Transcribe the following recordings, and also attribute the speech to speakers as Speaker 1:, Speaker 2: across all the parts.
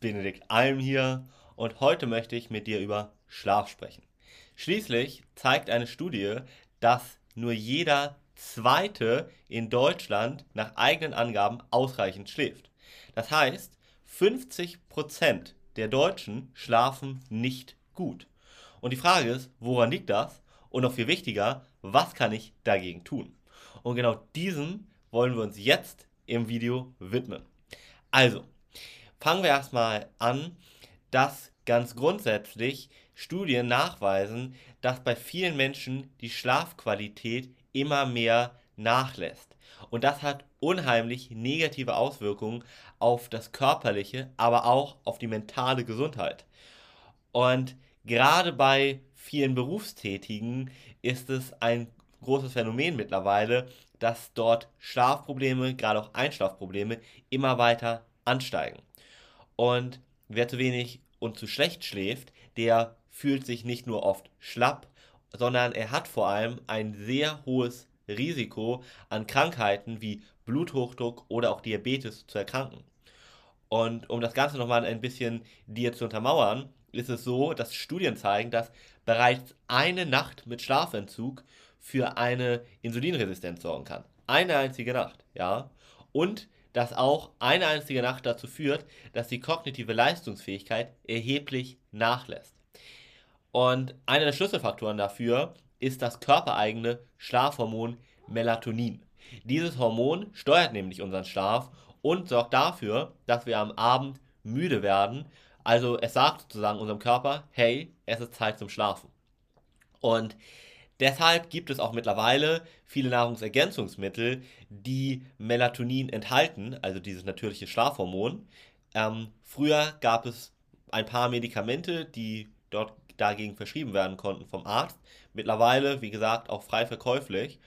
Speaker 1: Benedikt Alm hier und heute möchte ich mit dir über Schlaf sprechen. Schließlich zeigt eine Studie, dass nur jeder Zweite in Deutschland nach eigenen Angaben ausreichend schläft. Das heißt, 50% der Deutschen schlafen nicht gut. Und die Frage ist, woran liegt das? Und noch viel wichtiger, was kann ich dagegen tun? Und genau diesem wollen wir uns jetzt im Video widmen. Also, fangen wir erstmal an, dass ganz grundsätzlich Studien nachweisen, dass bei vielen Menschen die Schlafqualität immer mehr nachlässt. Und das hat unheimlich negative Auswirkungen auf das körperliche, aber auch auf die mentale Gesundheit. Und gerade bei vielen Berufstätigen ist es ein großes Phänomen mittlerweile, dass dort Schlafprobleme, gerade auch Einschlafprobleme, immer weiter ansteigen. Und wer zu wenig und zu schlecht schläft, der fühlt sich nicht nur oft schlapp, sondern er hat vor allem ein sehr hohes Risiko an Krankheiten wie Bluthochdruck oder auch Diabetes zu erkranken. Und um das Ganze nochmal ein bisschen dir zu untermauern, ist es so, dass Studien zeigen, dass bereits eine Nacht mit Schlafentzug für eine Insulinresistenz sorgen kann. Eine einzige Nacht, ja. Und dass auch eine einzige Nacht dazu führt, dass die kognitive Leistungsfähigkeit erheblich nachlässt. Und einer der Schlüsselfaktoren dafür ist das körpereigene Schlafhormon Melatonin. Dieses Hormon steuert nämlich unseren Schlaf und sorgt dafür, dass wir am Abend müde werden. Also es sagt sozusagen unserem Körper, hey, es ist Zeit zum Schlafen. Und Deshalb gibt es auch mittlerweile viele Nahrungsergänzungsmittel, die Melatonin enthalten, also dieses natürliche Schlafhormon. Ähm, früher gab es ein paar Medikamente, die dort dagegen verschrieben werden konnten vom Arzt. Mittlerweile, wie gesagt, auch frei verkäuflich.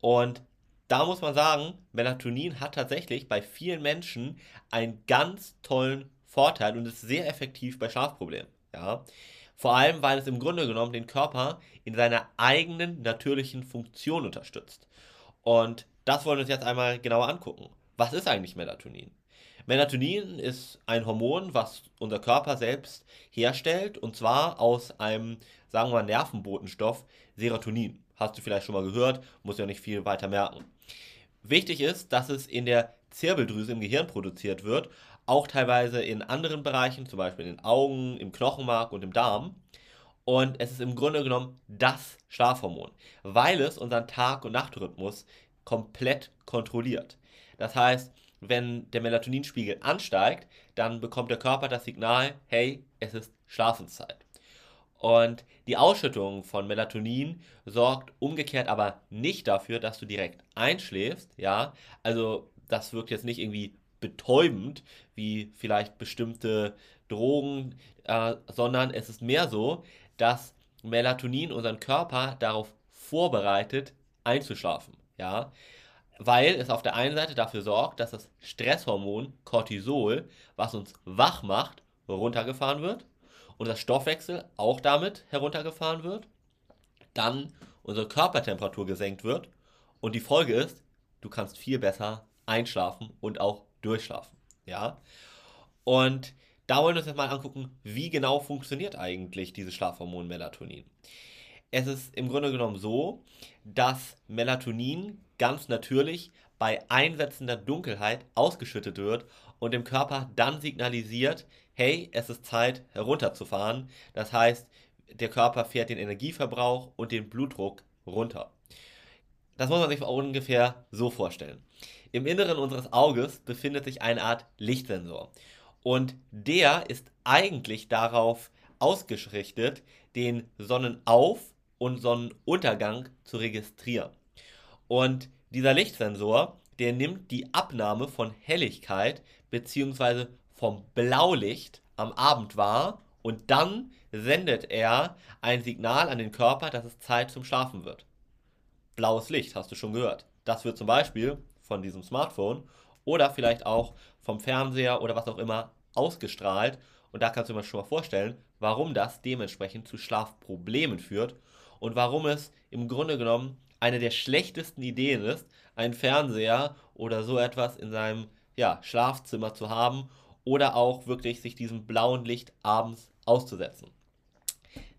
Speaker 1: Und da muss man sagen, Melatonin hat tatsächlich bei vielen Menschen einen ganz tollen Vorteil und ist sehr effektiv bei Schlafproblemen. Ja. Vor allem, weil es im Grunde genommen den Körper in seiner eigenen natürlichen Funktion unterstützt. Und das wollen wir uns jetzt einmal genauer angucken. Was ist eigentlich Melatonin? Melatonin ist ein Hormon, was unser Körper selbst herstellt, und zwar aus einem, sagen wir mal, Nervenbotenstoff Serotonin. Hast du vielleicht schon mal gehört, muss ja nicht viel weiter merken. Wichtig ist, dass es in der Zirbeldrüse im Gehirn produziert wird, auch teilweise in anderen Bereichen, zum Beispiel in den Augen, im Knochenmark und im Darm. Und es ist im Grunde genommen das Schlafhormon, weil es unseren Tag- und Nachtrhythmus komplett kontrolliert. Das heißt, wenn der Melatoninspiegel ansteigt, dann bekommt der Körper das Signal, hey, es ist Schlafenszeit. Und die Ausschüttung von Melatonin sorgt umgekehrt aber nicht dafür, dass du direkt einschläfst, ja. Also das wirkt jetzt nicht irgendwie betäubend wie vielleicht bestimmte Drogen, äh, sondern es ist mehr so, dass Melatonin unseren Körper darauf vorbereitet, einzuschlafen, ja. Weil es auf der einen Seite dafür sorgt, dass das Stresshormon Cortisol, was uns wach macht, runtergefahren wird und das Stoffwechsel auch damit heruntergefahren wird, dann unsere Körpertemperatur gesenkt wird und die Folge ist, du kannst viel besser einschlafen und auch durchschlafen, ja? Und da wollen wir uns jetzt mal angucken, wie genau funktioniert eigentlich dieses Schlafhormon Melatonin. Es ist im Grunde genommen so, dass Melatonin ganz natürlich bei einsetzender Dunkelheit ausgeschüttet wird und dem Körper dann signalisiert, hey, es ist Zeit herunterzufahren. Das heißt, der Körper fährt den Energieverbrauch und den Blutdruck runter. Das muss man sich ungefähr so vorstellen. Im Inneren unseres Auges befindet sich eine Art Lichtsensor. Und der ist eigentlich darauf ausgerichtet, den Sonnenauf- und Sonnenuntergang zu registrieren. Und dieser Lichtsensor, der nimmt die Abnahme von Helligkeit bzw. vom Blaulicht am Abend wahr und dann sendet er ein Signal an den Körper, dass es Zeit zum Schlafen wird. Blaues Licht, hast du schon gehört. Das wird zum Beispiel von diesem Smartphone oder vielleicht auch vom Fernseher oder was auch immer ausgestrahlt. Und da kannst du dir schon mal vorstellen, warum das dementsprechend zu Schlafproblemen führt und warum es im Grunde genommen eine der schlechtesten Ideen ist, einen Fernseher oder so etwas in seinem ja, Schlafzimmer zu haben oder auch wirklich sich diesem blauen Licht abends auszusetzen.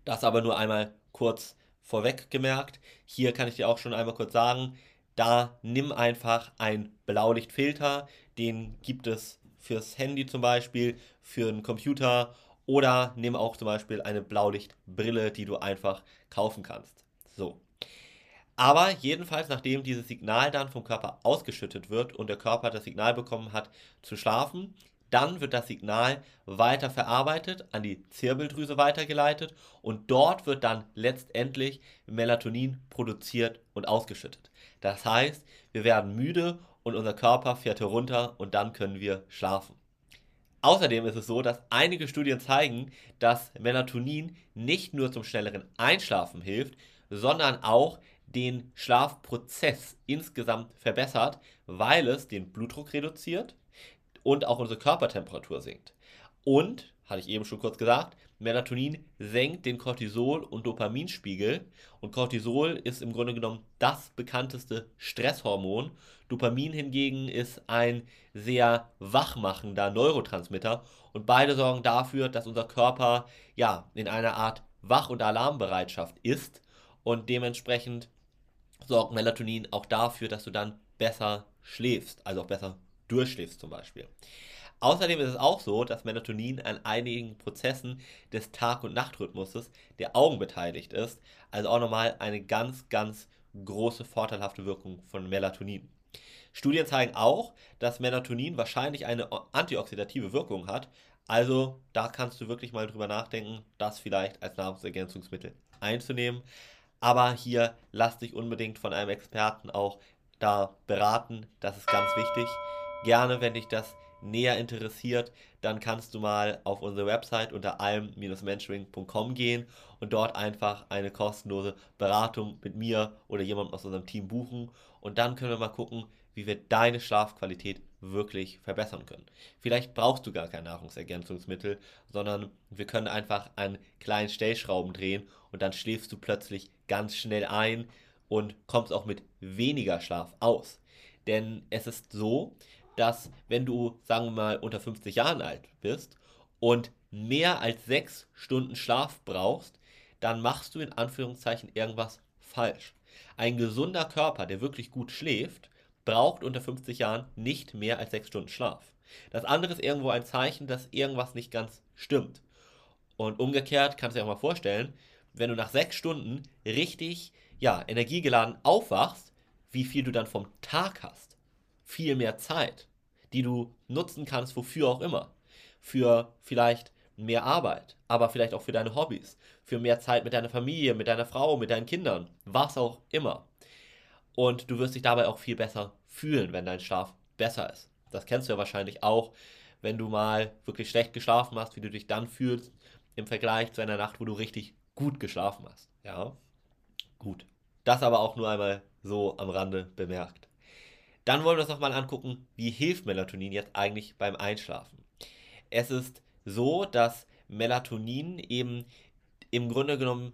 Speaker 1: Das aber nur einmal kurz vorweg gemerkt. Hier kann ich dir auch schon einmal kurz sagen, da nimm einfach ein Blaulichtfilter, den gibt es fürs Handy zum Beispiel, für einen Computer oder nimm auch zum Beispiel eine Blaulichtbrille, die du einfach kaufen kannst. So. Aber jedenfalls, nachdem dieses Signal dann vom Körper ausgeschüttet wird und der Körper das Signal bekommen hat zu schlafen, dann wird das Signal weiter verarbeitet, an die Zirbeldrüse weitergeleitet und dort wird dann letztendlich Melatonin produziert und ausgeschüttet. Das heißt, wir werden müde und unser Körper fährt herunter und dann können wir schlafen. Außerdem ist es so, dass einige Studien zeigen, dass Melatonin nicht nur zum schnelleren Einschlafen hilft, sondern auch den Schlafprozess insgesamt verbessert, weil es den Blutdruck reduziert und auch unsere Körpertemperatur sinkt. Und, hatte ich eben schon kurz gesagt, Melatonin senkt den Cortisol- und Dopaminspiegel. Und Cortisol ist im Grunde genommen das bekannteste Stresshormon. Dopamin hingegen ist ein sehr wachmachender Neurotransmitter. Und beide sorgen dafür, dass unser Körper ja in einer Art Wach- und Alarmbereitschaft ist. Und dementsprechend sorgt Melatonin auch dafür, dass du dann besser schläfst, also auch besser durchschläfst zum Beispiel. Außerdem ist es auch so, dass Melatonin an einigen Prozessen des Tag- und Nachtrhythmuses der Augen beteiligt ist. Also auch nochmal eine ganz, ganz große vorteilhafte Wirkung von Melatonin. Studien zeigen auch, dass Melatonin wahrscheinlich eine antioxidative Wirkung hat. Also da kannst du wirklich mal drüber nachdenken, das vielleicht als Nahrungsergänzungsmittel einzunehmen. Aber hier lass dich unbedingt von einem Experten auch da beraten. Das ist ganz wichtig. Gerne, wenn dich das näher interessiert, dann kannst du mal auf unsere Website unter alm-mentoring.com gehen und dort einfach eine kostenlose Beratung mit mir oder jemandem aus unserem Team buchen und dann können wir mal gucken, wie wir deine Schlafqualität wirklich verbessern können. Vielleicht brauchst du gar kein Nahrungsergänzungsmittel, sondern wir können einfach an kleinen Stellschrauben drehen und dann schläfst du plötzlich ganz schnell ein und kommst auch mit weniger Schlaf aus. Denn es ist so, dass wenn du, sagen wir mal, unter 50 Jahren alt bist und mehr als sechs Stunden Schlaf brauchst, dann machst du in Anführungszeichen irgendwas falsch. Ein gesunder Körper, der wirklich gut schläft, braucht unter 50 Jahren nicht mehr als sechs Stunden Schlaf. Das andere ist irgendwo ein Zeichen, dass irgendwas nicht ganz stimmt. Und umgekehrt kannst du dir auch mal vorstellen, wenn du nach sechs Stunden richtig ja, energiegeladen aufwachst, wie viel du dann vom Tag hast viel mehr Zeit, die du nutzen kannst, wofür auch immer. Für vielleicht mehr Arbeit, aber vielleicht auch für deine Hobbys, für mehr Zeit mit deiner Familie, mit deiner Frau, mit deinen Kindern, was auch immer. Und du wirst dich dabei auch viel besser fühlen, wenn dein Schlaf besser ist. Das kennst du ja wahrscheinlich auch, wenn du mal wirklich schlecht geschlafen hast, wie du dich dann fühlst im Vergleich zu einer Nacht, wo du richtig gut geschlafen hast. Ja, gut. Das aber auch nur einmal so am Rande bemerkt. Dann wollen wir uns nochmal angucken, wie hilft Melatonin jetzt eigentlich beim Einschlafen. Es ist so, dass Melatonin eben im Grunde genommen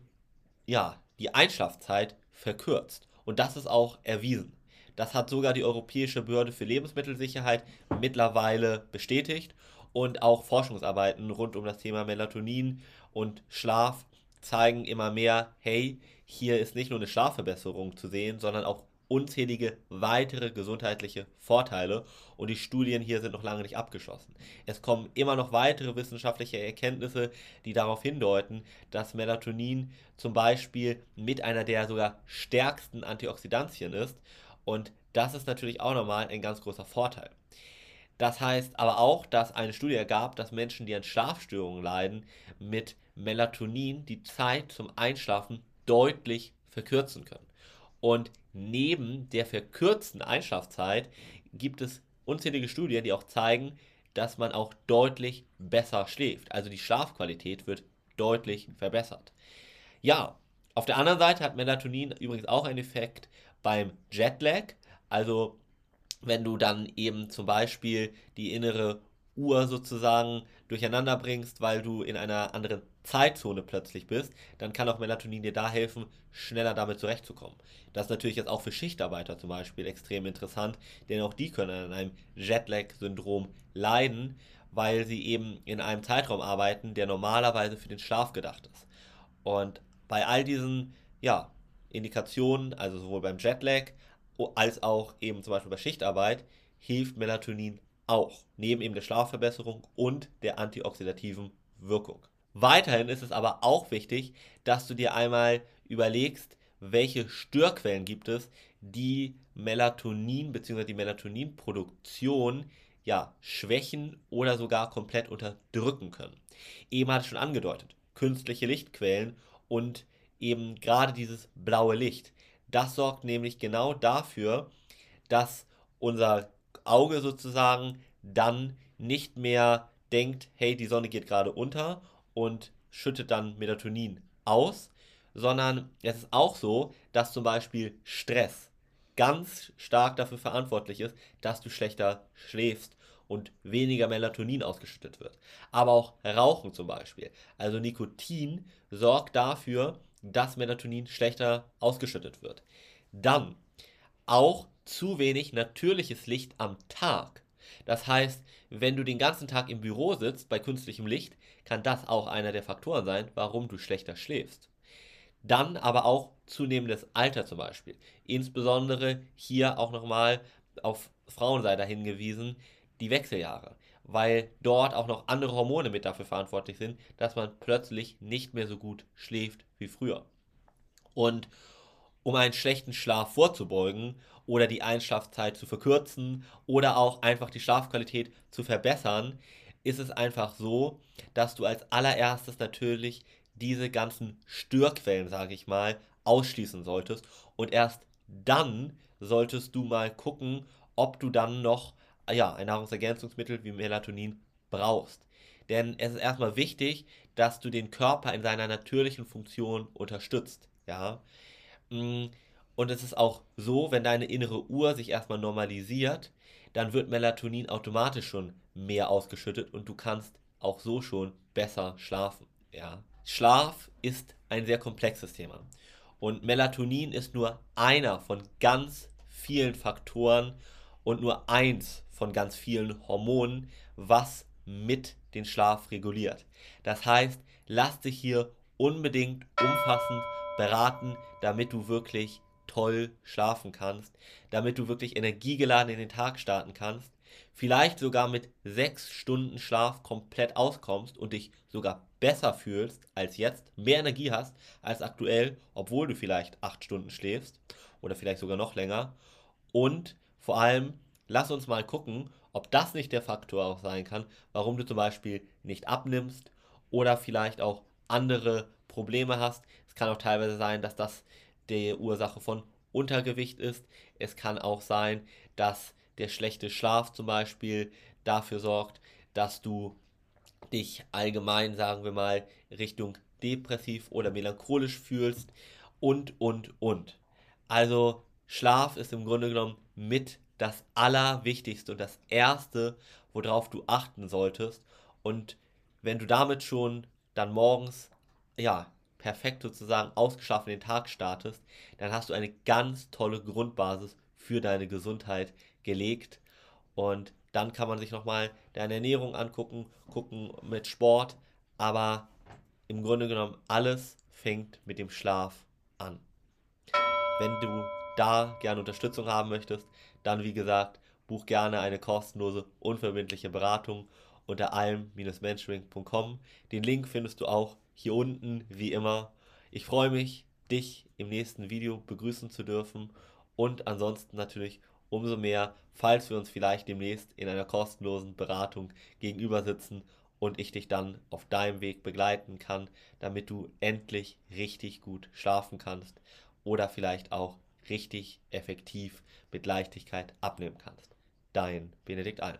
Speaker 1: ja, die Einschlafzeit verkürzt. Und das ist auch erwiesen. Das hat sogar die Europäische Behörde für Lebensmittelsicherheit mittlerweile bestätigt. Und auch Forschungsarbeiten rund um das Thema Melatonin und Schlaf zeigen immer mehr, hey, hier ist nicht nur eine Schlafverbesserung zu sehen, sondern auch unzählige weitere gesundheitliche Vorteile und die Studien hier sind noch lange nicht abgeschlossen. Es kommen immer noch weitere wissenschaftliche Erkenntnisse, die darauf hindeuten, dass Melatonin zum Beispiel mit einer der sogar stärksten Antioxidantien ist und das ist natürlich auch nochmal ein ganz großer Vorteil. Das heißt aber auch, dass eine Studie ergab, dass Menschen, die an Schlafstörungen leiden, mit Melatonin die Zeit zum Einschlafen deutlich verkürzen können. Und neben der verkürzten Einschlafzeit gibt es unzählige Studien, die auch zeigen, dass man auch deutlich besser schläft. Also die Schlafqualität wird deutlich verbessert. Ja, auf der anderen Seite hat Melatonin übrigens auch einen Effekt beim Jetlag. Also wenn du dann eben zum Beispiel die innere Uhr sozusagen durcheinander bringst, weil du in einer anderen Zeitzone plötzlich bist, dann kann auch Melatonin dir da helfen, schneller damit zurechtzukommen. Das ist natürlich jetzt auch für Schichtarbeiter zum Beispiel extrem interessant, denn auch die können an einem Jetlag-Syndrom leiden, weil sie eben in einem Zeitraum arbeiten, der normalerweise für den Schlaf gedacht ist. Und bei all diesen ja, Indikationen, also sowohl beim Jetlag als auch eben zum Beispiel bei Schichtarbeit, hilft Melatonin auch, neben eben der Schlafverbesserung und der antioxidativen Wirkung. Weiterhin ist es aber auch wichtig, dass du dir einmal überlegst, welche Störquellen gibt es, die Melatonin bzw. die Melatoninproduktion ja, schwächen oder sogar komplett unterdrücken können. Eben hatte ich schon angedeutet, künstliche Lichtquellen und eben gerade dieses blaue Licht. Das sorgt nämlich genau dafür, dass unser Auge sozusagen dann nicht mehr denkt, hey, die Sonne geht gerade unter und schüttet dann Melatonin aus, sondern es ist auch so, dass zum Beispiel Stress ganz stark dafür verantwortlich ist, dass du schlechter schläfst und weniger Melatonin ausgeschüttet wird. Aber auch Rauchen zum Beispiel. Also Nikotin sorgt dafür, dass Melatonin schlechter ausgeschüttet wird. Dann auch zu wenig natürliches Licht am Tag. Das heißt, wenn du den ganzen Tag im Büro sitzt bei künstlichem Licht, kann das auch einer der Faktoren sein, warum du schlechter schläfst. Dann aber auch zunehmendes Alter zum Beispiel. Insbesondere hier auch nochmal auf Frauenseite hingewiesen, die Wechseljahre, weil dort auch noch andere Hormone mit dafür verantwortlich sind, dass man plötzlich nicht mehr so gut schläft wie früher. Und um einen schlechten Schlaf vorzubeugen oder die Einschlafzeit zu verkürzen oder auch einfach die Schlafqualität zu verbessern, ist es einfach so, dass du als allererstes natürlich diese ganzen Störquellen, sage ich mal, ausschließen solltest und erst dann solltest du mal gucken, ob du dann noch ja, ein Nahrungsergänzungsmittel wie Melatonin brauchst. Denn es ist erstmal wichtig, dass du den Körper in seiner natürlichen Funktion unterstützt. Ja. Mm, und es ist auch so, wenn deine innere Uhr sich erstmal normalisiert, dann wird Melatonin automatisch schon mehr ausgeschüttet und du kannst auch so schon besser schlafen. Ja. Schlaf ist ein sehr komplexes Thema. Und Melatonin ist nur einer von ganz vielen Faktoren und nur eins von ganz vielen Hormonen, was mit den Schlaf reguliert. Das heißt, lass dich hier unbedingt umfassend beraten, damit du wirklich toll schlafen kannst, damit du wirklich energiegeladen in den Tag starten kannst, vielleicht sogar mit sechs Stunden Schlaf komplett auskommst und dich sogar besser fühlst als jetzt, mehr Energie hast als aktuell, obwohl du vielleicht acht Stunden schläfst oder vielleicht sogar noch länger. Und vor allem, lass uns mal gucken, ob das nicht der Faktor auch sein kann, warum du zum Beispiel nicht abnimmst oder vielleicht auch andere Probleme hast. Es kann auch teilweise sein, dass das die Ursache von Untergewicht ist. Es kann auch sein, dass der schlechte Schlaf zum Beispiel dafür sorgt, dass du dich allgemein, sagen wir mal, Richtung depressiv oder melancholisch fühlst und, und, und. Also Schlaf ist im Grunde genommen mit das Allerwichtigste und das Erste, worauf du achten solltest. Und wenn du damit schon dann morgens, ja, perfekt sozusagen ausgeschlafen den Tag startest, dann hast du eine ganz tolle Grundbasis für deine Gesundheit gelegt. Und dann kann man sich nochmal deine Ernährung angucken, gucken mit Sport. Aber im Grunde genommen alles fängt mit dem Schlaf an. Wenn du da gerne Unterstützung haben möchtest, dann wie gesagt, buch gerne eine kostenlose, unverbindliche Beratung unter alm-mentoring.com. Den Link findest du auch hier unten, wie immer. Ich freue mich, dich im nächsten Video begrüßen zu dürfen und ansonsten natürlich umso mehr, falls wir uns vielleicht demnächst in einer kostenlosen Beratung gegenüber sitzen und ich dich dann auf deinem Weg begleiten kann, damit du endlich richtig gut schlafen kannst oder vielleicht auch richtig effektiv mit Leichtigkeit abnehmen kannst. Dein Benedikt Alm.